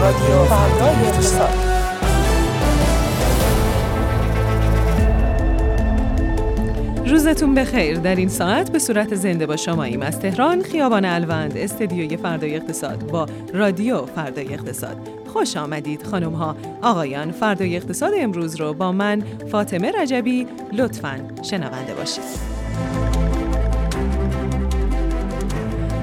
رادیو فردای اقتصاد. روزتون بخیر. در این ساعت به صورت زنده با شما ایم. از تهران خیابان الوند استدیوی فردای اقتصاد با رادیو فردای اقتصاد. خوش آمدید خانم ها آقایان فردای اقتصاد امروز رو با من فاطمه رجبی. لطفا شنونده باشید.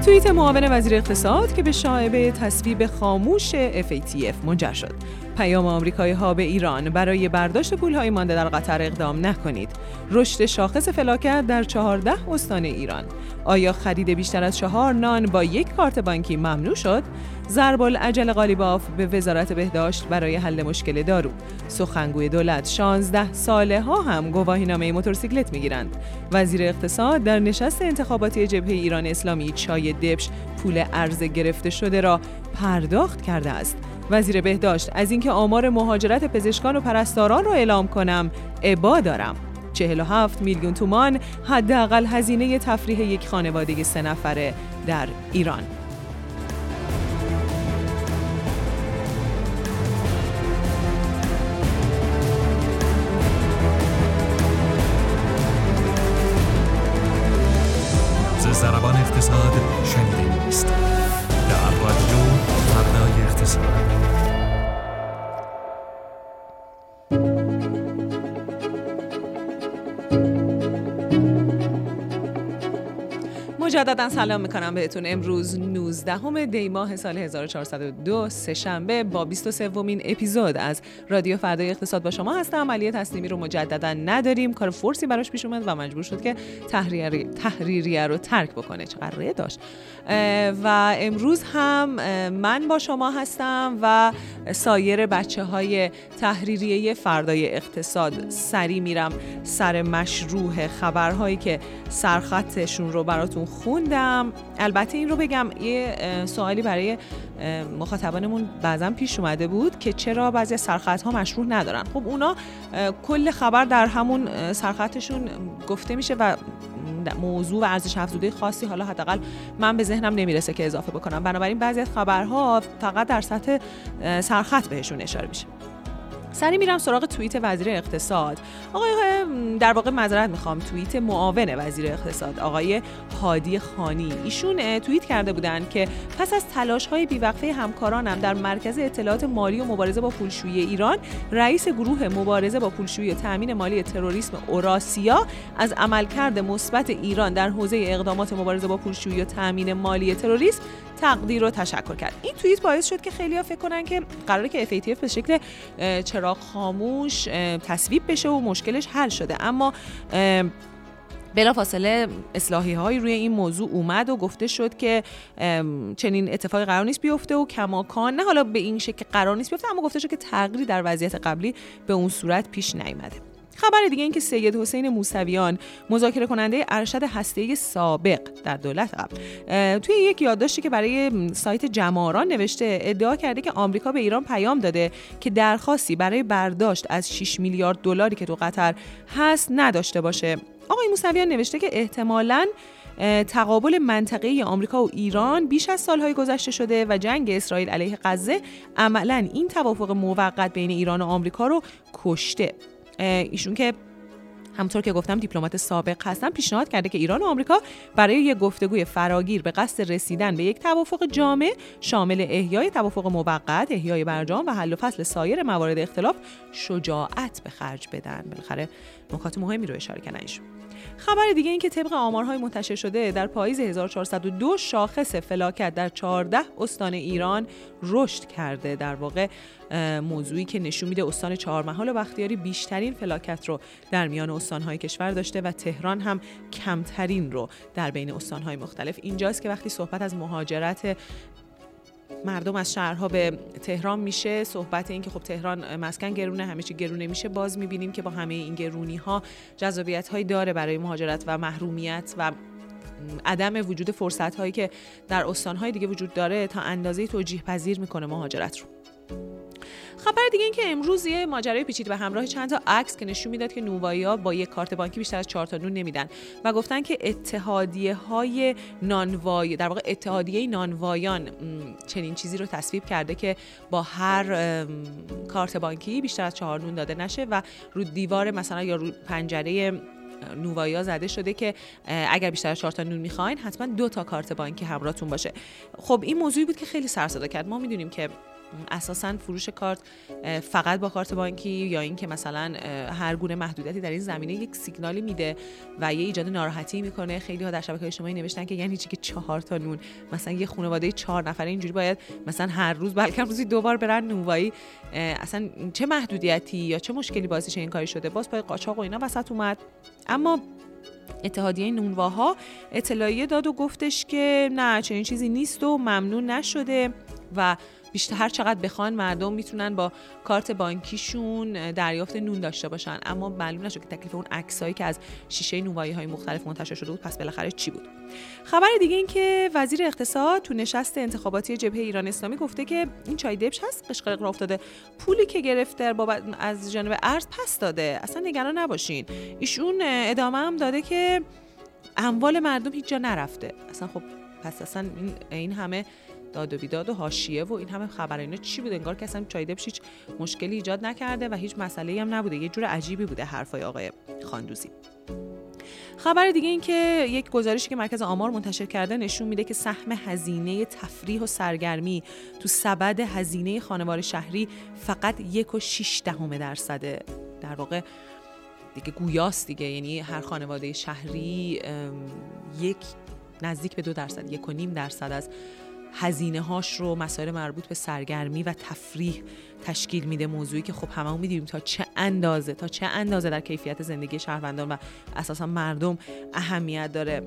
توییت معاون وزیر اقتصاد که به شایبه تصویب خاموش FATF منجر شد. پیام آمریکایی ها به ایران برای برداشت پولهای مانده در قطر اقدام نکنید. رشد شاخص فلاکت در چهارده استان ایران. آیا خرید بیشتر از چهار نان با یک کارت بانکی ممنوع شد؟ ضرب العجل قالیباف به وزارت بهداشت برای حل مشکل دارو سخنگوی دولت 16 ساله ها هم گواهی نامه موتورسیکلت می‌گیرند وزیر اقتصاد در نشست انتخاباتی جبهه ایران اسلامی چای دبش پول ارز گرفته شده را پرداخت کرده است وزیر بهداشت از اینکه آمار مهاجرت پزشکان و پرستاران را اعلام کنم ابا دارم. 47 میلیون تومان حداقل هزینه تفریح یک خانواده سه نفره در ایران. مجددا سلام می‌کنم بهتون. امروز 19 دی ماه سال 1402 سهشنبه با 23 ومین اپیزود از رادیو فردای اقتصاد با شما هستم. علی تسلیمی رو مجددا نداریم. کار فورسی براش پیش اومد و مجبور شد که تحریری تحریریه رو ترک بکنه. چقدر داشت. و امروز هم من با شما هستم و سایر بچه های تحریریه فردای اقتصاد سری میرم سر مشروع خبرهایی که سرخطشون رو براتون خوندم البته این رو بگم یه سوالی برای مخاطبانمون بعضا پیش اومده بود که چرا بعضی سرخط ها مشروع ندارن. خب اونا کل خبر در همون سرخطشون گفته میشه و موضوع و ارزش افزوده خاصی حالا حداقل من به ذهنم نمی‌رسه که اضافه بکنم. بنابراین بعضی از خبرها فقط در سطح سرخط بهشون اشاره میشه. سری میرم سراغ توییت وزیر اقتصاد. آقای در واقع معذرت می‌خوام توییت معاون وزیر اقتصاد آقای هادی خانی. ایشون توییت کرده بودند که پس از تلاش های بیوقفه همکارانم در مرکز اطلاعات مالی و مبارزه با پولشویی ایران رئیس گروه مبارزه با پولشویی و تامین مالی تروریسم اوراسیا از عملکرد مثبت ایران در حوزه اقدامات مبارزه با پولشویی و تامین مالی تروریسم تقدیر و تشکر کرد. این توییت باعث شد که خیلی ها فکر کنن که قراره که FATF به شکل چراغ خاموش تصویب بشه و مشکلش حل شده. اما بلافاصله اصلاحی هایی روی این موضوع اومد و گفته شد که چنین اتفاقی قرار نیست بیفته و کماکان نه حالا به این شکل قرار نیست بیفته اما گفته شد که تغییری در وضعیت قبلی به اون صورت پیش نیامده خبر دیگه این که سید حسین موسویان مذاکره کننده ارشد هسته سابق در دولت قبل توی یک یادداشتی که برای سایت جماران نوشته ادعا کرده که آمریکا به ایران پیام داده که درخواستی برای برداشت از 6 میلیارد دلاری که تو قطر هست نداشته باشه. آقای موسویان نوشته که احتمالاً تقابل منطقه آمریکا و ایران بیش از سالهای گذشته شده و جنگ اسرائیل علیه غزه عملا این توافق موقت بین ایران و آمریکا رو کشته. ایشون که همطور که گفتم دیپلمات سابق هستن پیشنهاد کرده که ایران و آمریکا برای یک گفتگوی فراگیر به قصد رسیدن به یک توافق جامع شامل احیای توافق موقت، احیای برجام و حل و فصل سایر موارد اختلاف شجاعت به خرج بدن. بالاخره نکات مهمی رو اشاره کردن ایشون. خبر دیگه این که طبق آمارهای منتشر شده در پاییز 1402 شاخص فلاکت در 14 استان ایران رشد کرده. در واقع موضوعی که نشون میده استان چهارمحال و بختیاری بیشترین فلاکت رو در میان استانهای کشور داشته و تهران هم کمترین رو در بین استانهای مختلف. اینجاست که وقتی صحبت از مهاجرت مردم از شهرها به تهران میشه. صحبت این که خب تهران مسکن گرونه همه چی گرونه میشه. باز می‌بینیم که با همه این گرونی ها جذابیت هایی داره برای مهاجرت و محرومیت و عدم وجود فرصت هایی که در استان های دیگه وجود داره تا اندازه توجیه پذیر می‌کنه مهاجرت رو. خبر دیگه این که امروز یه ماجرای پیچیده به همراه چند تا عکس که نشون می‌داد که نووایا با یک کارت بانکی بیشتر از 4 تا نون نمیدن و گفتن که اتحادیه های نانوای در واقع اتحادیه نانوایان چنین چیزی رو تصویب کرده که با هر کارت بانکی بیشتر از 4 نون داده نشه و رو دیوار مثلا یا رو پنجره نووایا زده شده که اگر بیشتر از 4 تا نون می‌خواین حتما دو تا کارت بانکی همراهتون باشه. خب این موضوعی بود که خیلی سر کرد. ما می‌دونیم که اساسا فروش کارت فقط با کارت بانکی یا اینکه مثلا هر گونه محدودیتی در این زمینه یک سیگنالی میده و یه ایجاد ناراحتی می‌کنه. خیلی ها در شبکه اجتماعی نوشتن که یعنی چی که چهار تا نون. مثلا یه خانواده چهار نفره اینجوری باید مثلا هر روز بلکه روزی دو بار برن نونوایی اصلا چه محدودیتی یا چه مشکلی باعث این کاری شده؟ باز پای قاچاق و اینا وسط اومد. اما اتحادیه نونواها اطلاعیه داد و گفتش که نه چنین چیزی نیست و ممنون نشده و بیشتر هر چقدر بخوان مردم می‌تونن با کارت بانکیشون دریافت نون داشته باشن. اما معلوم نشد که تکلیف اون عکسایی که از شیشه نونوایی های مختلف منتشر شده بود پس بالاخره چی بود. خبر دیگه این که وزیر اقتصاد تو نشست انتخاباتی جبهه ایران اسلامی گفته که این چای دبش هست قشقرق را افتاده. پولی که گرفته بابت از جانب ارز پس داده. اصلا نگران نباشین. ایشون ادامه هم داده که اموال مردم هیچ جا نرفته. اصلا خب پس اصلا این همه داد و بیداد و حاشیه و این همه خبر اینا چی بود؟ انگار که اصلا چایدبش هیچ مشکلی ایجاد نکرده و هیچ مسئله هم نبوده. یه جور عجیبی بوده حرفای آقای خاندوزی. خبر دیگه این که یک گزارشی که مرکز آمار منتشر کرده نشون میده که سهم هزینه تفریح و سرگرمی تو سبد هزینه خانوار شهری فقط یک و شیش دهم درصده در واقع دیگه گویاست دیگه. یعنی هر خانواده شهری یک نزدیک به دو درصد یک و نیم درصد از هزینه هاش رو مسائل مربوط به سرگرمی و تفریح تشکیل میده. موضوعی که خب هممون می‌دونیم تا چه اندازه تا چه اندازه در کیفیت زندگی شهروندان و اساسا مردم اهمیت داره.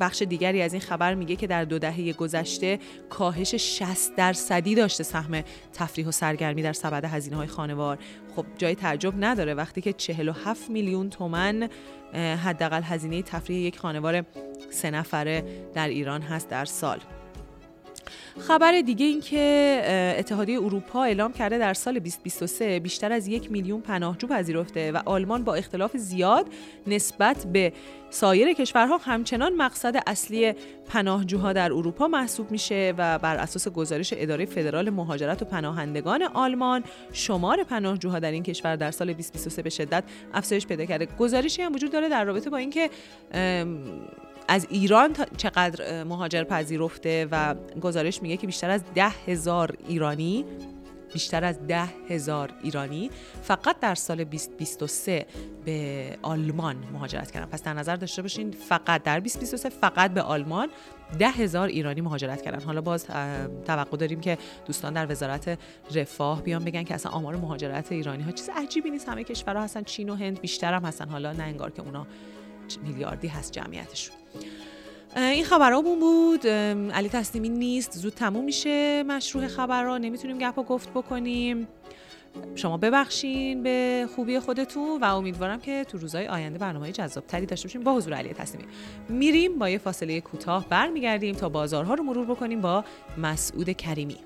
بخش دیگری از این خبر میگه که در دو دهه گذشته کاهش 60 درصدی داشته سهم تفریح و سرگرمی در سبد هزینه های خانوار. خب جای تعجب نداره وقتی که 47 میلیون تومن حداقل هزینه تفریح یک خانوار سه نفره در ایران هست در سال. خبر دیگه این که اتحادیه اروپا اعلام کرده در سال 2023 بیشتر از یک میلیون پناهجو پذیرفته و آلمان با اختلاف زیاد نسبت به سایر کشورها همچنان مقصد اصلی پناهجوها در اروپا محسوب میشه و بر اساس گزارش اداره فدرال مهاجرت و پناهندگان آلمان شمار پناهجوها در این کشور در سال 2023 به شدت افزایش پیدا کرده. گزارشی هم وجود داره در رابطه با اینکه از ایران چقدر مهاجر پذیرفته و گزارش میگه که بیشتر از ده هزار ایرانی بیشتر از ده هزار ایرانی فقط در سال 2023 به آلمان مهاجرت کردن. پس در نظر داشته باشین فقط در 2023 فقط به آلمان ده هزار ایرانی مهاجرت کردن. حالا باز توقع داریم که دوستان در وزارت رفاه بیان بگن که اصلا آمار مهاجرت ایرانی ها چیز عجیبی نیست. همه کشورها هستن چین و هند بیشتر هم هستن. حالا نه انگار که اونا میلیاردی هست جمعیتشون. این خبرامون بود. علی تسلیمی نیست. زود تموم میشه مشروع خبر را نمی‌تونیم گپ و گفت بکنیم. شما ببخشین به خوبی خودتون و امیدوارم که تو روزهای آینده برنامه جذاب تری داشته باشیم با حضور علی تسلیمی. میریم با یه فاصله کوتاه برمیگردیم تا بازارها رو مرور بکنیم با مسعود کریمی.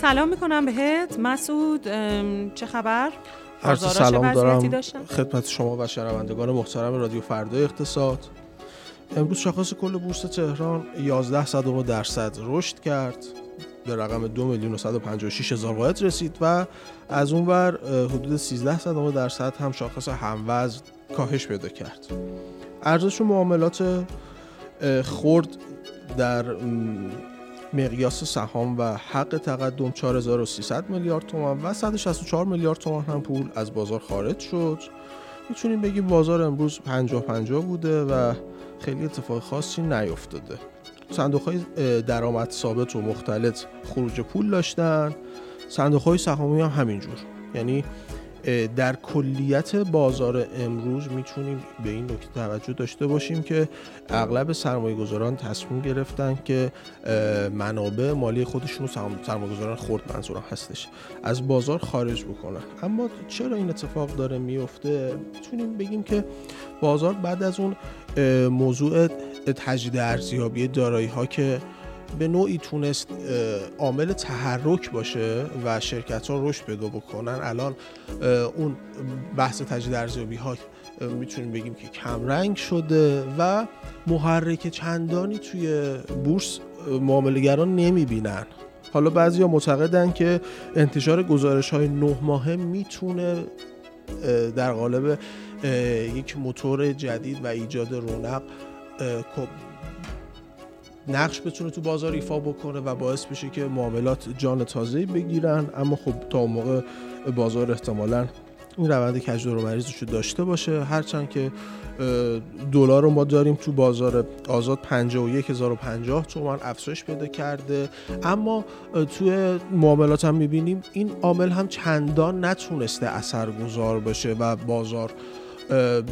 سلام می‌کنم بهت. مسعود چه خبر؟ عرض سلام دارم خدمت شما و شنوندگان محترم رادیو فردا اقتصاد. امروز شاخص کل بورس تهران 11 صدم درصد رشد کرد. به رقم 2 میلیون و 156 هزار واحد رسید و از اون ور حدود 13 صدم درصد هم شاخص هموزن کاهش پیدا کرد. ارزش معاملات خرد در مقیاس سهام و حق تقدم 4300 میلیارد تومان و 164 میلیارد تومان هم پول از بازار خارج شد. می‌تونیم بگیم بازار امروز 50 50 بوده و خیلی اتفاق خاصی نیفتاده صندوق های درآمد ثابت و مختلط خروج پول داشتن. صندوق های سهامی هم همینجور. یعنی در کلیت بازار امروز می‌تونیم به این نکته توجه داشته باشیم که اغلب سرمایه گذاران تصمیم گرفتن که منابع مالی خودشون رو سرمایه گذاران خورد منظورم هستش از بازار خارج بکنن. اما چرا این اتفاق داره میفته می‌تونیم بگیم که بازار بعد از اون موضوع تجدید ارزیابی دارایی ها که به نوعی تونست عامل تحرک باشه و شرکت ها رشد پیدا بکنن. الان اون بحث تجدید ارزیابی ها می‌تونیم بگیم که کمرنگ شده و محرک چندانی توی بورس معاملگران نمی‌بینن. حالا بعضی معتقدن که انتشار گزارش های نه ماهه می‌تونه در قالب یک موتور جدید و ایجاد رونق نقش بتونه تو بازار ایفا بکنه و باعث بشه که معاملات جان تازه بگیرن. اما خب تا موقع بازار احتمالا این روند کجدار و مریضش رو داشته باشه. هرچند که دلار رو ما داریم تو بازار آزاد 51050 تومان افزایش پیدا کرده. اما توی معاملات هم می‌بینیم این عامل هم چندان نتونسته اثرگذار باشه و بازار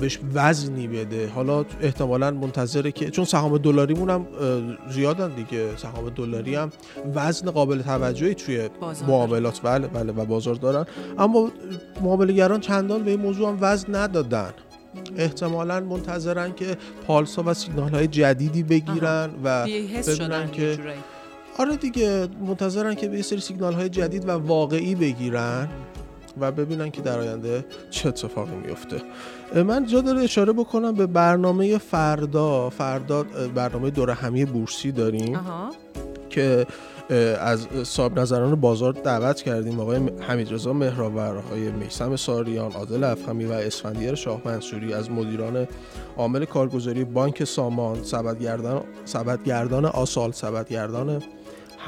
بهش وزنی بده. حالا احتمالا منتظره که چون سهام دلاریمون هم زیادن دیگه. سهام دلاری هم وزن قابل توجهی توی معاملات. بله بله و بازار دارن. اما معاملهگران چندان به این موضوع هم وزن ندادن. احتمالا منتظرن که پالسا و سیگنال های جدیدی بگیرن و ببینن که آره دیگه منتظرن که به یه سری سیگنال های جدید و واقعی بگیرن. و ببینن که در آینده چه اتفاقی میفته من جا داره اشاره بکنم به برنامه فردا فردا برنامه دور همی بورسی داریم. که از صاحب نظران بازار دعوت کردیم. آقای حمیدرضا مهراور آقای میسم ساریان عادل افخمی و اسفندیار شاه منصوری از مدیران عامل کارگزاری بانک سامان سبدگردان سبدگردان آسال سبدگردان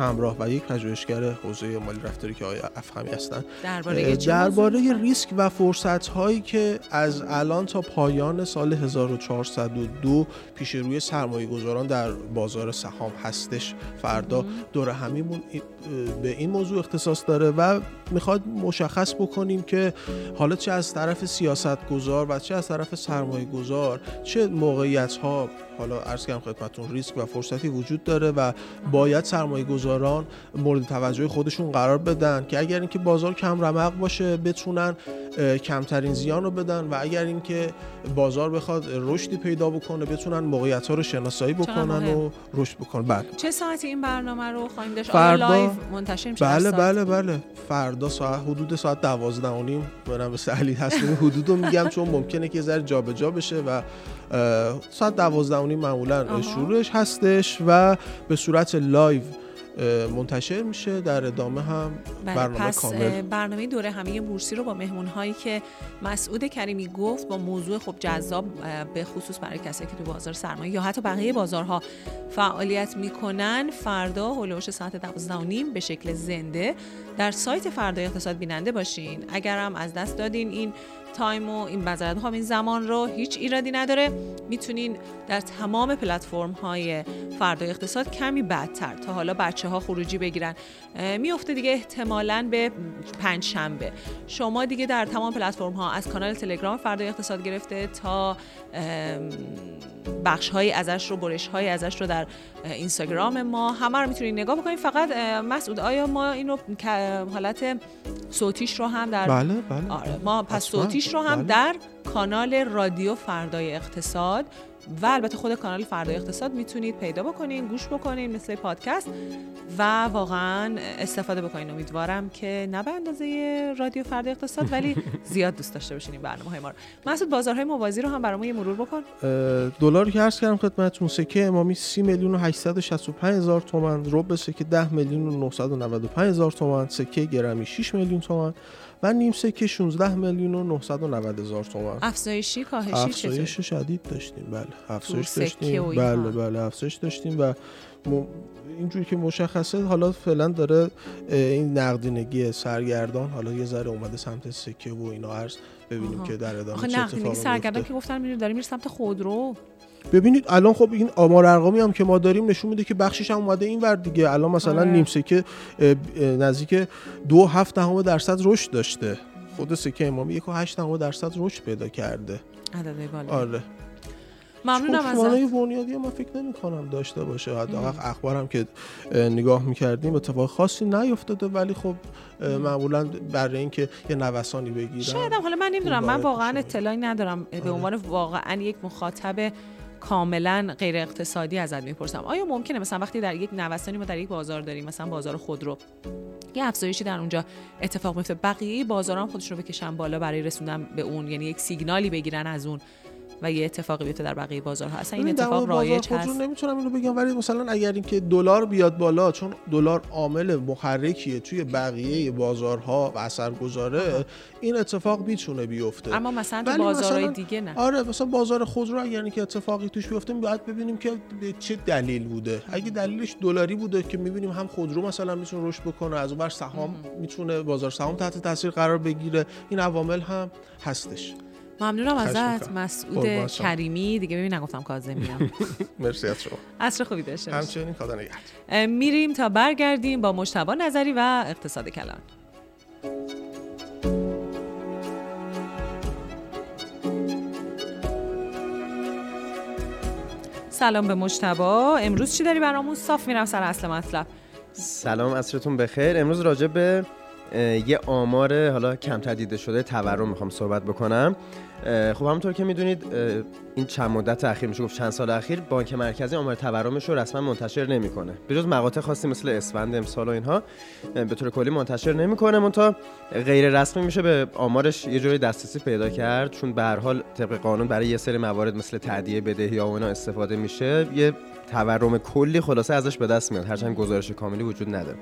همراه و یک پژوهشگر حوزه مالی رفتاری که آقای افخمی هستن. درباره درباره ریسک و فرصت هایی که از الان تا پایان سال 1402 پیش روی سرمایه گذاران در بازار سهام هستش. فردا دور همیمون به این موضوع اختصاص داره و می‌خواد مشخص بکنیم که حالا چه از طرف سیاست گذار و چه از طرف سرمایه گذار چه موقعیت ها حالا عرض کردم خدمتتون ریسک و فرصتی وجود داره و باید سرمایه گذاران مورد توجه خودشون قرار بدن که اگر اینکه بازار کم رمق باشه بتونن کمترین زیان رو بدن و اگر اینکه بازار بخواد رشدی پیدا بکنه بتونن موقعیت ها رو شناسایی بکنن و رشد بکنن. بله. چه ساعتی این برنامه رو خواهیم داشت؟ فردا live منتشر میشه بله بله بله. فردا ساعت حدود ساعت 12 و نیم برم به سهلی هستیم حدود رو میگم چون ممکنه که ذره جابجا بشه و ساعت 12 و نیم معمولا شروعش هستش و به صورت live منتشر میشه. در ادامه هم بله، برنامه پس کامل. برنامه دورهمی بورسی رو با مهمون هایی که مسعود کریمی گفت با موضوع خب جذاب به خصوص برای کسایی که تو بازار سرمایه یا حتی بقیه بازارها فعالیت می‌کنن فردا حول و حوش ساعت 12 نیم به شکل زنده در سایت فردا اقتصاد بیننده باشین. اگر هم از دست دادین این تایم و این بذرت ها این زمان رو هیچ ایرادی نداره. می‌تونین در تمام پلتفرم های فردا اقتصاد کمی بدتر تا حالا بچه ها خروجی بگیرن. میفته دیگه احتمالا به پنج شنبه شما دیگه در تمام پلتفرم ها از کانال تلگرام فردا اقتصاد گرفته تا بخش های ازش رو برش های ازش رو در اینستاگرام ما. همه رو می‌تونید نگاه بکنید فقط مسعود آیا ما اینو حالت صوتیش رو هم در بله بله. آره ما پس صوتیش رو هم بله. در کانال رادیو فردای اقتصاد و البته خود کانال فردای اقتصاد می‌تونید پیدا بکنین گوش بکنین مثل پادکست و واقعا استفاده بکنین. امیدوارم که نه به اندازه رادیو فردای اقتصاد ولی زیاد دوست داشته باشین این برنامه های ما رو. مسعود بازارهای موازی رو هم برامون یه مرور بکن. دلار که عرض کردم خدمتتون سکه امامی 30 میلیون و 865 هزار تومان ربع سکه 10 میلیون و 995 هزار تومان سکه گرمی 6 میلیون تومان. و نیم سکه 16 میلیون و 990 هزار تومان افزایشی کاهشی افزایش شدید داشتیم بله. افزایش داشتیم بله بله افزایش داشتیم و اینجوری که مشخصه حالا فعلا داره این نقدینگی سرگردان حالا یه ذره اومده سمت سکه و اینا عرض. ببینیم که در ادامه چه اتفاقی سرگردان که گفتن داریم میره سمت خودرو. ببینید الان خب این آمار ارقامی هم که ما داریم نشون میده که بخشش هم اومده این ور دیگه. الان مثلا آره. نیم سکه نزدیک دو هفت دهم درصد رشد داشته. خود سکه امامی یک و هشت درصد رشد پیدا کرده. بالا. آره. ممنونم ازت. بنیادی ما فکر نمی کنم داشته باشه. حداقل اخبارم که نگاه می‌کردیم اتفاق خاصی نیفتاده ولی خب معمولا برای اینکه یه نوسانی بگیرن شاید حالا من نمی‌دونم. من واقعا اطلاعی ندارم. به آره. عنوان واقعا یک مخاطب کاملا غیر اقتصادی ازت می‌پرسم. آیا ممکنه مثلا وقتی در یک نوسانی ما در یک بازار داریم مثلا بازار خودرو یه افزایشی در اونجا اتفاق میفته بقیه بازاران خودشون رو بکشن بالا برای رسوندن به اون یعنی یک سیگنالی بگیرن از اون و یه اتفاقی بیفته در بقیه بازارها. اصلا این اتفاق رایج هست. نمی‌تونم اینو بگم ولی مثلا اگر اینکه دلار بیاد بالا چون دلار عامل محرکیه توی بقیه بازارها و اثرگذاره این اتفاق می‌تونه بیفته. اما مثلا تو بازارهای دیگه نه. آره مثلا بازار خودرو اگر اینکه اتفاقی توش بیفته باید ببینیم که به چه دلیل بوده. اگه دلیلش دلاری بوده که می‌بینیم هم خودرو مثلا می‌تونه رشد بکنه از اون سهام می‌تونه بازار سهام تحت تاثیر قرار بگیره این عوامل هم هستش. ممنونم ازت. مسعود کریمی. دیگه ببین نگفتم کاظمیام مرسی از شما. عصر خوبی داشته همچنین خدا میریم تا برگردیم با مجتبی نظری و اقتصاد کلان. سلام به مجتبا امروز چی داری برامون؟ صاف میرم سر اصل مطلب. سلام عصرتون بخیر. امروز راجع به یه آمار حالا کمتر دیده شده تورم می‌خوام صحبت بکنم. خب همونطور که می‌دونید این چند مدت اخیر میشه گفت چند سال اخیر بانک مرکزی آمار تورمش رو رسما منتشر نمی‌کنه. به جز مقاطع خاصی مثل اسفند امسال و اینها به طور کلی منتشر نمی‌کنه. منتها غیر رسمی میشه به آمارش یه جوری دسترسی پیدا کرد چون به هر حال طبق قانون برای یه سری موارد مثل تعدیه بدهی یا اینا استفاده میشه. یه تورم کلی خلاصه ازش به دست میاد. هرچند گزارش کاملی وجود نداره.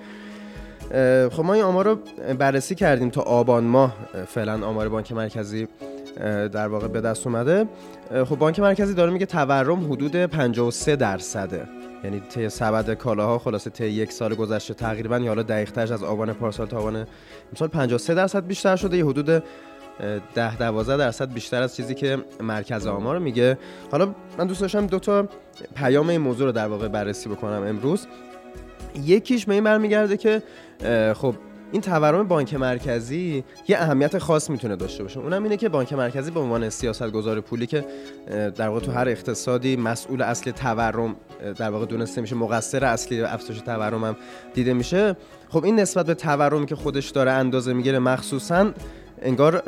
خب ما این آمار رو بررسی کردیم تا آبان ماه. فعلا آمار بانک مرکزی در واقع به دست اومده. خب بانک مرکزی داره میگه تورم حدود 53 درصده. یعنی طی سبد کالاها خلاصه طی یک سال گذشته تقریبا یا حالا دقیق از آبان پارسال تا آبان امسال 53 درصد بیشتر شده. یه حدود 10 12 درصد بیشتر از چیزی که مرکز آمار میگه. حالا من دوست داشتم دو تا پیام این موضوع رو در واقع بررسی بکنم امروز. یکیش به این برمیگرده که خب این تورم بانک مرکزی یه اهمیت خاص می‌تونه داشته باشه. اونم اینه که بانک مرکزی به عنوان سیاست گذار پولی که در واقع تو هر اقتصادی مسئول اصلی تورم در واقع دونسته میشه مقصر اصلی افزایش تورم هم دیده میشه. خب این نسبت به تورمی که خودش داره اندازه می‌گیره مخصوصا انگار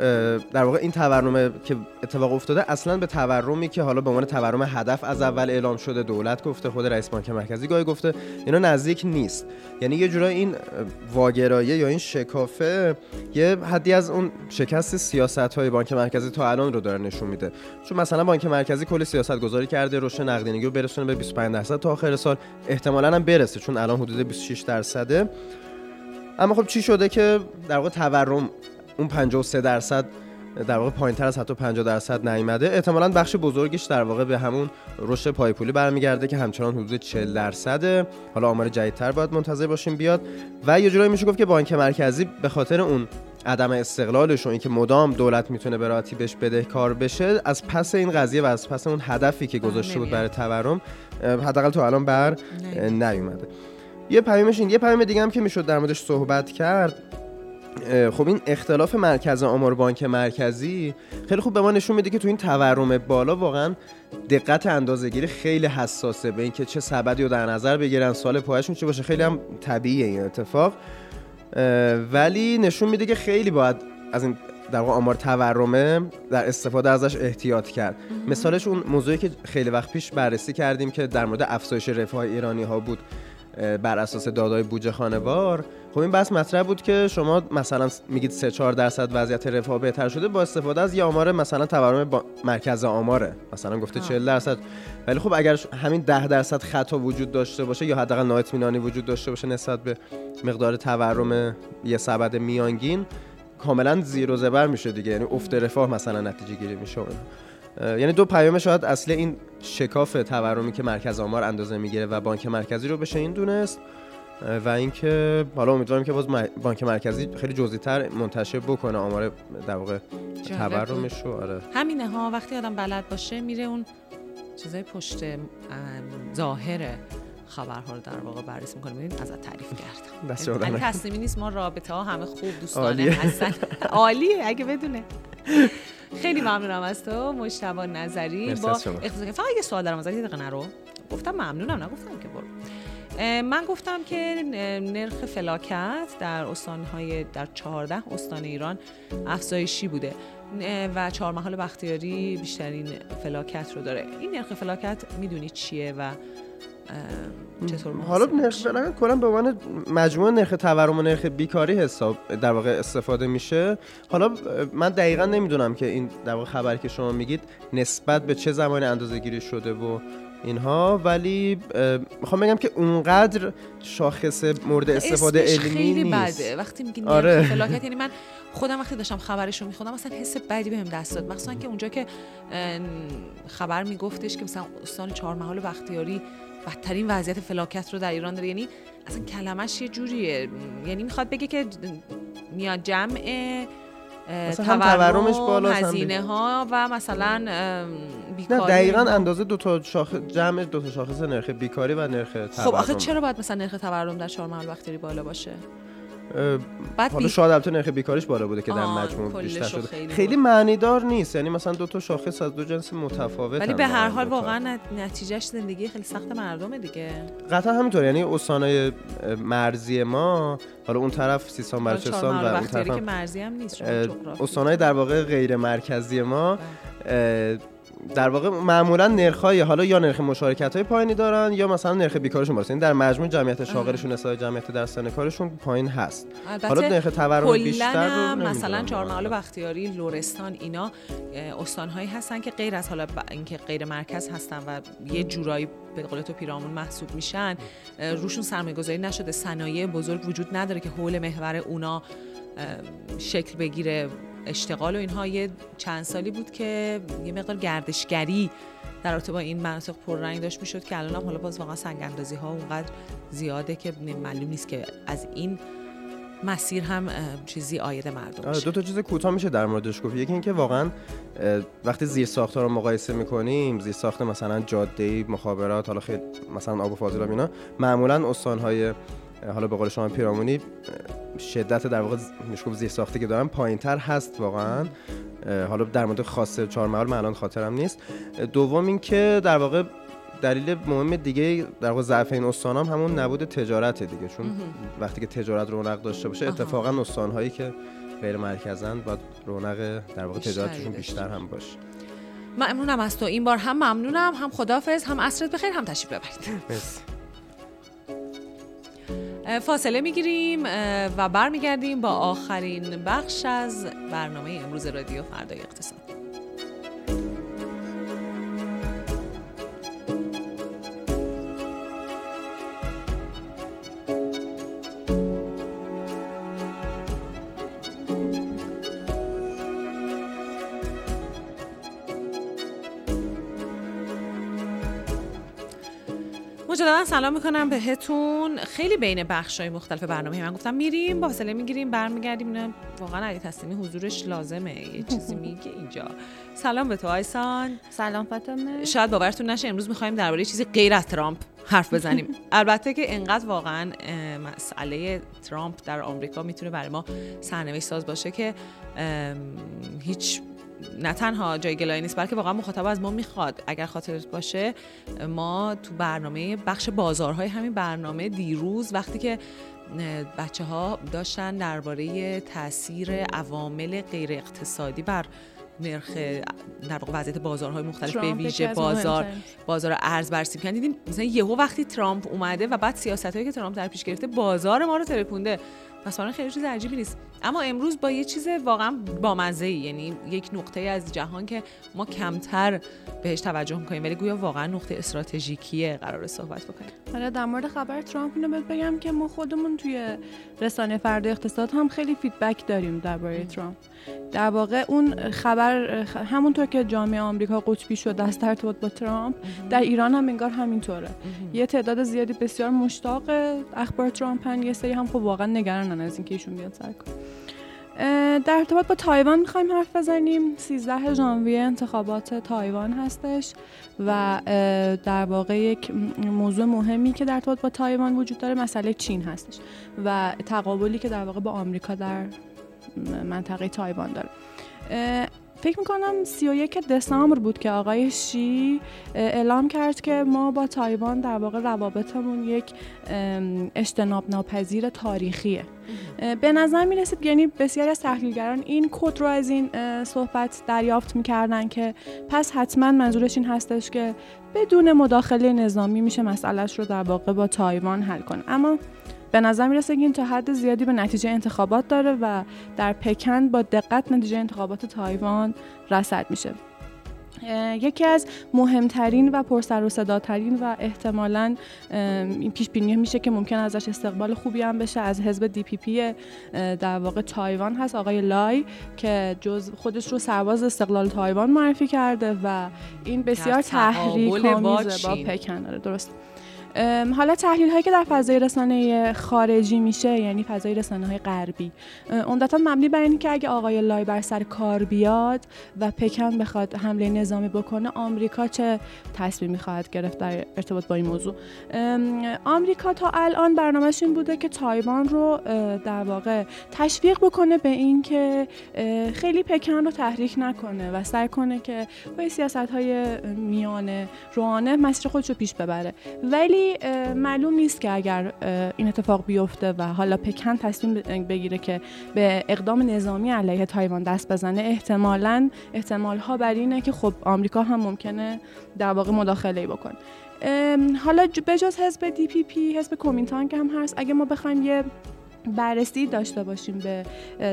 در واقع این تورم که اتفاق افتاده اصلا به تورمی که حالا به عنوان تورم هدف از اول اعلام شده دولت گفته خود رئیس بانک مرکزی گاهی گفته اینا نزدیک نیست. یعنی یه جورایی این واگرایه یا این شکافه یه حدی از اون شکست سیاست های بانک مرکزی تا الان رو داره نشون میده. چون مثلا بانک مرکزی کلی سیاست گذاری کرده رشد نقدینگی رو برسونه به 25 درصد تا آخر سال احتمالاً هم برسه چون الان حدود 26 درصده. اما خب چی شده که در واقع تورم اون 53 درصد در واقع پایین تر از حتی 50 درصد نیامده احتمالا بخش بزرگش در واقع به همون رشد پایپولی برمیگرده که همچنان حدود 40 درصده. حالا آمار جدیدتر باید منتظر باشیم بیاد. و یه جورایی میشه گفت که بانک مرکزی به خاطر اون عدم استقلالش و اینکه مدام دولت می‌تونه به راحتی بهش بدهکار بشه از پس این قضیه و از پس اون هدفی که گذاشته بود برای تورم حداقل تو الان بر نیومده. یه پیامش این یه پیام دیگه هم که می‌شد در موردش صحبت کرد خب این اختلاف مرکز آمار بانک مرکزی خیلی خوب به ما نشون میده که تو این تورم بالا واقعا دقت اندازهگیری خیلی حساسه به اینکه چه سبدی رو در نظر بگیرن سال پایشون چه باشه خیلی هم طبیعیه این اتفاق. ولی نشون میده که خیلی باید از این در واقع آمار تورمه در استفاده ازش احتیاط کرد. مثالش اون موضوعی که خیلی وقت پیش بررسی کردیم که در مورد افزایش رفاه ایرانی ها بود بر اساس دادای بودجه خانوار. خب این بحث مطرح بود که شما مثلا میگید 3 4 درصد وضعیت رفاه بهتر شده با استفاده از یه آمار مثلا تورم با مرکز آماره. مثلا گفته 40 درصد. ولی خب اگر همین 10 درصد خطا وجود داشته باشه یا حداقل نااطمینانی وجود داشته باشه نسبت به مقدار تورم یه سبد میانگین کاملا زیر و زبر میشه دیگه. یعنی افت رفاه مثلا نتیجه گیری میشه یعنی دو پیام شاید اصلی این شکاف تورمی که مرکز آمار اندازه می‌گیره و بانک مرکزی رو بشه این دونست. و اینکه حالا امیدوارم که باز بانک مرکزی خیلی جزئی تر منتشر بکنه آمار در واقع تورمش رو آره. همینه ها وقتی آدم بلد باشه میره اون چیزای پشت ظاهره خبرها رو در واقع بررسی می‌کنیم ببین ازت تعریف کردم. یعنی تصمیمی نیست ما رابطه ها همه خوب دوستانه هستن عالیه اگه بدونه. خیلی ممنونم از تو مجتبی نظری. با فقط یه سوال دارم ازت یه دقیقه نرو. گفتم ممنونم نگفتم که برو. من گفتم که نرخ فلاکت در استانهای در 14 استان ایران افزایشی بوده. و چهار محال بختیاری بیشترین فلاکت رو داره. این نرخ فلاکت می‌دونی چیه و چطور حالا نرخ فلاکت کلا به عنوان مجموع نرخ تورم و نرخ بیکاری حساب در واقع استفاده میشه. حالا من دقیقا نمی‌دونم که این در واقع خبری که شما میگید نسبت به چه زمانی اندازه گیری شده و اینها ولی می‌خوام بگم که اونقدر شاخص مورد استفاده علمی خیلی نیست. بده وقتی میگی آره. فلاکت یعنی من خودم وقتی داشتم خبرش رو میخوندم مثلا حس بدی بهم دست داد. مثلا که اونجا که خبر میگفتش که مثلا استان چهارمحال بختیاری بدترین وضعیت فلاکت رو در ایران داره. یعنی اصلا کلمش یه جوریه. یعنی می‌خواد بگه که میاد جمع تورمش بالا هزینه ها و مثلا بیکاری. نه دقیقا اندازه دو تا شاخص جمع دو تا شاخص نرخ بیکاری و نرخ تورم. خب آخه چرا باید مثلا نرخ تورم در چهار محل وقتی بالا باشه؟ بعد حالا شاید البته نرخ بیکاریش بالا بوده که در مجموع بیشتر شده. خیلی, خیلی معنی دار نیست یعنی مثلا دو تا شاخص از دو جنس متفاوت ولی به هر حال واقعا نتیجهش زندگی خیلی سخت مردمه دیگه. قطعا همینطور یعنی استانای مرزی ما حالا اون طرف سیستان بلوچستان و اون طرف که مرزی هم نیست استانای در واقع غیر مرکزی ما بله. در واقع معمولا نرخ‌های حالا یا نرخ مشارکت های پایینی دارن یا مثلا نرخ بیکارشون باشه یعنی در مجموع جمعیت شاغلشون نسبت جمعیت در سن کارشون پایین هست. حالا نرخ تورم بیشتر رو مثلا چهارمحال بختیاری لورستان اینا استانهایی هستن که غیر از حالا اینکه غیر مرکز هستن و یه جورایی به قول تو پیرامون محسوب میشن روشون سرمایه‌گذاری نشده. صنایع بزرگ وجود نداره که حول محور اونا شکل بگیره. اشتغال و اینها یه چند سالی بود که یه مقدار گردشگری در رابطه با این مناطق پررنگ داشت می‌شد که الان هم حالا باز واقعا سنگ اندازی ها اونقدر زیاده که معلوم نیست که از این مسیر هم چیزی آید مردم آره دو تا چیز کوتاه میشه در موردش گفت. یکی اینکه واقعا وقتی زیر ساختار رو مقایسه می‌کنیم زیر ساخت مثلا جاده مخابرات حالا خیلی مثلا آب و فاضلاب اینا معمولا استانهای حالا به قول شما پیرامونی شدت در واقع میشه زیر ساخته که دارن پایینتر هست واقعا. حالا در مورد خاصه چهار محل من الان خاطرم نیست. دوم اینکه در واقع دلیل مهم دیگه در واقع ضعف این استان هم همون نبود تجارت دیگه. چون وقتی که تجارت رونق داشته باشه اتفاقا استان هایی که غیر مرکزن باید رونق در واقع تجارتشون بیشتر هم باشه. ممنونم از تو این بار. هم ممنونم هم خدافظ هم عصرت بخیر هم تشریف ببرید. فاصله می‌گیریم و برمیگردیم با آخرین بخش از برنامه امروز رادیو فردای اقتصاد. سلام می‌کنم بهتون. خیلی بین بخش های مختلف برنامه من گفتم میریم با فاصله می‌گیریم برمیگردیم. اینا واقعا علی تسلیمی حضورش لازمه. یه چیزی میگه اینجا. سلام به تو آیسان. سلام فاطمه. شاید باورتون نشه امروز می‌خوایم درباره چیزی غیر از ترامپ حرف بزنیم. البته که انقدر واقعا مسئله ترامپ در آمریکا می‌تونه برای ما سرنوشت ساز باشه که هیچ نه تنها جای گلایه نیست بلکه واقعا مخاطب از ما می‌خواد. اگر خاطرت باشه ما تو برنامه بخش بازارهای همین برنامه دیروز وقتی که بچه ها داشتن درباره تاثیر عوامل غیر اقتصادی بر نرخ در واقع وضعیت بازارهای مختلف به ویژه بازار بازار ارز بررسی کردن دیدیم مثلا یهو وقتی ترامپ اومده و بعد سیاست هایی که ترامپ در پیش گرفته بازار ما رو ترکونده پس خیلی چیز عجیبی نیست. اما امروز با یه چیز واقعا بامزه ای یعنی یک نقطه از جهان که ما کمتر بهش توجه می‌کنیم ولی گویا واقعا نقطه استراتژیکیه قرار صحبت بکنیم. حالا در مورد خبر ترامپ اینو بهت بگم که ما خودمون توی رسانه فردا اقتصاد هم خیلی فیدبک داریم درباره ترامپ. در واقع اون خبر همونطور که جامعه آمریکا قطبی شده است ارتباط با ترامپ در ایران هم انگار همینطوره. یه تعداد زیادی بسیار مشتاق اخبار ترامپ یه سری هم خب واقعا نگرانن از اینکه ایشون بیاد سر در ارتباط با تایوان می‌خوایم حرف بزنیم. 13 ژانویه انتخابات تایوان هستش و در واقع یک موضوع مهمی که در ارتباط با تایوان وجود داره مسئله چین هستش و تقابلی که در واقع با آمریکا در منطقه تایوان داره. فکر می‌کنم 31 دسامبر بود که آقای شی اعلام کرد که ما با تایوان در واقع روابطمون یک اجتناب ناپذیر تاریخیه. به نظر می رسید یعنی بسیاری از تحلیلگران این کد رو از این صحبت دریافت می‌کردن که پس حتما منظورش این هستش که بدون مداخله نظامی میشه مسئلهش رو در واقع با تایوان حل کنه. اما به نظر می‌رسه که این تا حد زیادی به نتیجه انتخابات داره و در پکن با دقت نتیجه انتخابات تایوان رسد میشه. یکی از مهمترین و پرسر و صداترین و احتمالا این پیش بینی میشه که ممکن ازش استقبال خوبی هم بشه از حزب DPP در واقع تایوان هست آقای لای که جز خودش رو سرباز استقلال تایوان معرفی کرده و این بسیار تحریک با پکن. آره، درست. حالا تحلیل هایی که در فضای رسانه خارجی میشه یعنی فضای رسانه های غربی عمدتا مبنی بر اینه که اگه آقای لای بر سر کار بیاد و پکن بخواد حمله نظامی بکنه آمریکا چه تصمیمی خواهد گرفت در ارتباط با این موضوع؟ آمریکا تا الان برنامهش این بوده که تایوان رو در واقع تشویق بکنه به اینکه خیلی پکن رو تحریک نکنه و سعی کنه که با سیاست های میانه روانه مسیر خودش رو پیش ببره. ولی معلوم نیست که اگر این اتفاق بیفته و حالا پکن تصمیم بگیره که به اقدام نظامی علیه تایوان دست بزنه احتمالا احتمال ها بر اینه که خب آمریکا هم ممکنه در واقع مداخله بکنه. حالا بجز حزب DPP حزب کومینتانگ هم هست اگه ما بخوایم یه بررسی داشته باشیم به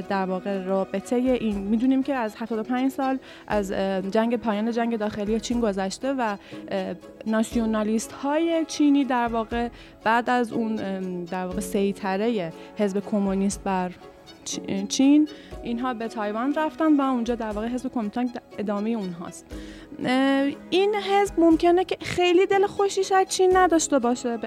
در واقع رابطه این می‌دونیم که از 75 سال از جنگ پایان جنگ داخلی چین گذشته و ناسیونالیست های چینی در واقع بعد از اون در واقع سیطره حزب کمونیست بر چین اینها به تایوان رفتن و اونجا در واقع حزب کمونیست ادامه اونهاست این حزب ممکنه که خیلی دل خوشی شاید چین نداشته باشه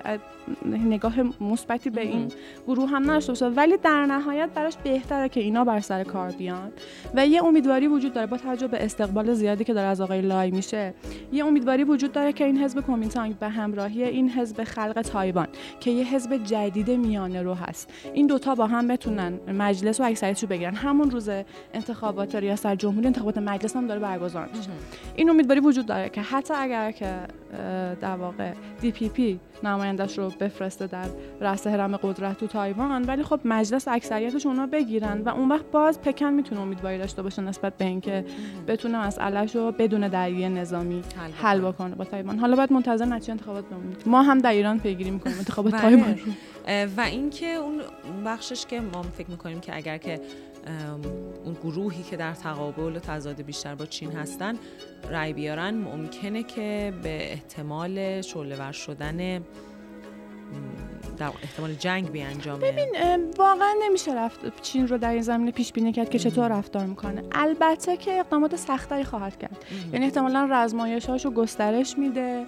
نگاه مثبتی به این گروه هم نداشته باشه. ولی در نهایت براش بهتره که اینا بر سر کار بیان. و یه امیدواری وجود داره با توجه به استقبال زیادی که داره از آقای لای میشه یه امیدواری وجود داره که این حزب کومینتانگ به همراهی این حزب خلق تایوان که یه حزب جدید میانه رو هست. این دوتا با هم بتونن مجلس و اکثریتشو بگیرن. همون روز انتخابات ریاست جمهوری انتخابات مجلس هم داره برگزار میشه. این امیدواری وجود داره که حتی اگر که در واقع DPP نمایندش رو بفرسته در رأس هرم قدرت تو تایوان ولی خب مجلس اکثریتش اونا بگیرن و اون وقت باز پکن می‌تونه امیدواری داشته باشه نسبت به اینکه بتونه مسئلهش رو بدون درگیری نظامی حل بکنه. با تایوان. حالا باید منتظر نتیجه انتخابات بمونیم. ما هم در ایران پیگیری می‌کنیم انتخابات بله. تایوان. رو و اینکه اون بخشش که ما فکر می‌کنیم که اگر که اون گروهی که در تقابل و تضاد بیشتر با چین هستن رای بیارن ممکنه که به احتمال شعله شدن در احتمال جنگ بیانجامه ببین واقعا نمیشه رفت چین رو در این زمینه پیش بینی کرد که چطور رفتار می‌کنه. البته که اقدامات سختری خواهد کرد. یعنی احتمالا رزمایشاشو گسترش میده.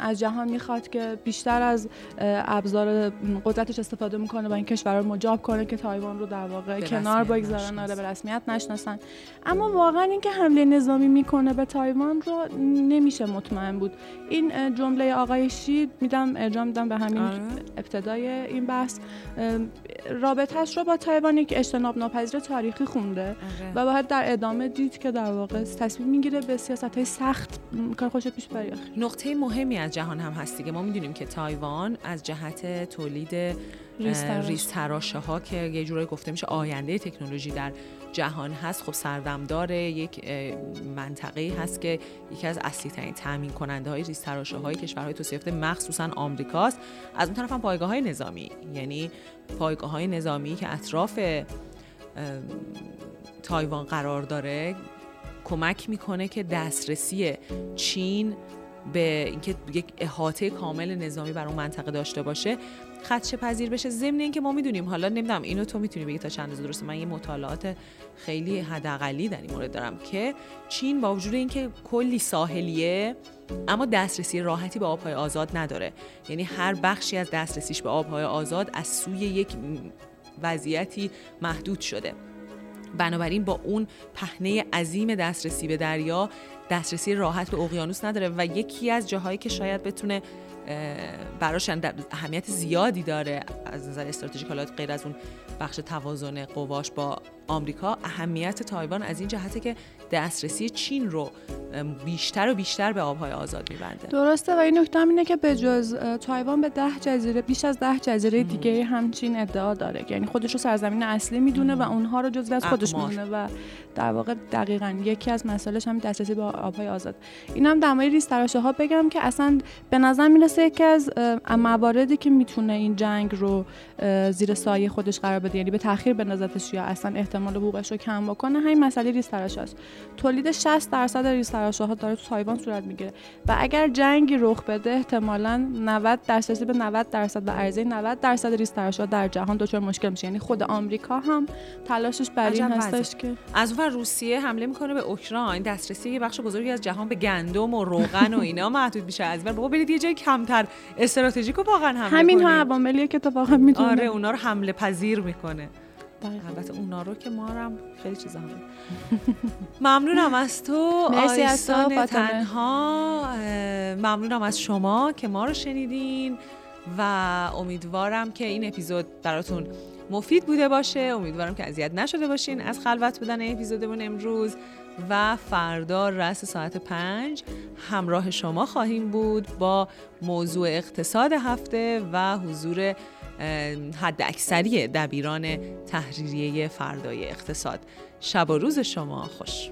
از جهان می‌خواد که بیشتر از ابزار قدرتش استفاده می‌کنه با این کشور رو مجاب کنه که تایوان رو در واقع کنار بگذارن. آره به رسمیت نشناسن. اما واقعا اینکه حمله نظامی می‌کنه به تایوان رو نمیشه مطمئن بود. این جمله آقای شید میدم ارجاع میدم به همین آره. ابتدای این بحث رابطهش رو با تایوان یک اجتناب ناپذیر تاریخی خونده آره. و باید در ادامه دید که در واقع تصمیم می‌گیره به سیاست های سخت کار خوش پیش بره نقطه مهمی از جهان هم هست دیگه. ما می‌دونیم که تایوان از جهت تولید ریز تراشه ها که یه جورایی گفته میشه آینده تکنولوژی در جهان هست خب سردمدار یک منطقه هست که یکی از اصلی ترین تامین کننده های ریز تراشه های کشورهای توسعه یافته مخصوصا آمریکاست. از اون طرف هم پایگاه های نظامی یعنی پایگاه های نظامی که اطراف تایوان قرار داره کمک می‌کنه که دسترسی چین به اینکه یک احاطه کامل نظامی بر اون منطقه داشته باشه. خدشه پذیر بشه ضمن اینکه ما می‌دونیم. حالا نمی‌دونم اینو تو می‌تونی بگی تا چند اندازه درسته. من یه مطالعات خیلی حداقلی در این مورد دارم که چین با وجود اینکه کلی ساحلیه اما دسترسی راحتی به آبهای آزاد نداره. یعنی هر بخشی از دسترسیش به آبهای آزاد از سوی یک وضعیتی محدود شده. بنابراین با اون پهنه عظیم دسترسی به دریا دسترسی راحت به اقیانوس نداره و یکی از جاهایی که شاید بتونه براش اهمیت زیادی داره از نظر استراتژیک حالات غیر از اون بخش توازن قواش با آمریکا اهمیت تایوان از این جهته که دسترسی چین رو بیشتر و بیشتر به آبهای آزاد میبنده. درسته و این نکته اینه که به جز تایوان به ده جزیره بیش از ده جزیره دیگه هم چین ادعا داره. یعنی خودش رو سرزمین اصلی می‌دونه و اونها رو جزو از خودش می‌دونه و در واقع دقیقا یکی از مسائلش هم دسترسی به آبهای آزاد. اینم در مورد ریس ها بگم که اصلا به نظر می‌رسه یکی از مواردی که می‌تونه این جنگ رو زیر سایه خودش قرار بده یعنی به تاخیر بندازتش یا اصلا احتمال وقوعش رو کم بکنه همین مسئله ریس است تولید 60 درصد ریس ها داره تو تایوان صورت می‌گیره و اگر جنگی رخ بده احتمالا 90 درصد به 90 درصد و عرضه 90 درصد ریس ها در جهان دچار مشکل میشه. یعنی خود آمریکا هم تلاشش بر این هستش که از اون روسیه حمله می‌کنه به اوکراین. دسترسی یه بخش بزرگی از جهان به گندم و روغن و اینا محدود میشه. از بابا برید یه جای کمتر استراتژیک واقعا حمله همین ها عواملیه که تو واقعا می‌تونه آره اونا رو حمله پذیر می‌کنه. البته اونا رو که ما هم خیلی چیزا هم. ممنونم از تو آیسان تنها. ممنونم از شما که ما رو شنیدین و امیدوارم که این اپیزود براتون مفید بوده باشه. امیدوارم که اذیت نشده باشین از خلوت بودن اپیزودمون امروز. و فردا رس ساعت پنج همراه شما خواهیم بود با موضوع اقتصاد هفته و حضور حد اکثری دبیران تحریریه فردای اقتصاد. شب و روز شما خوش.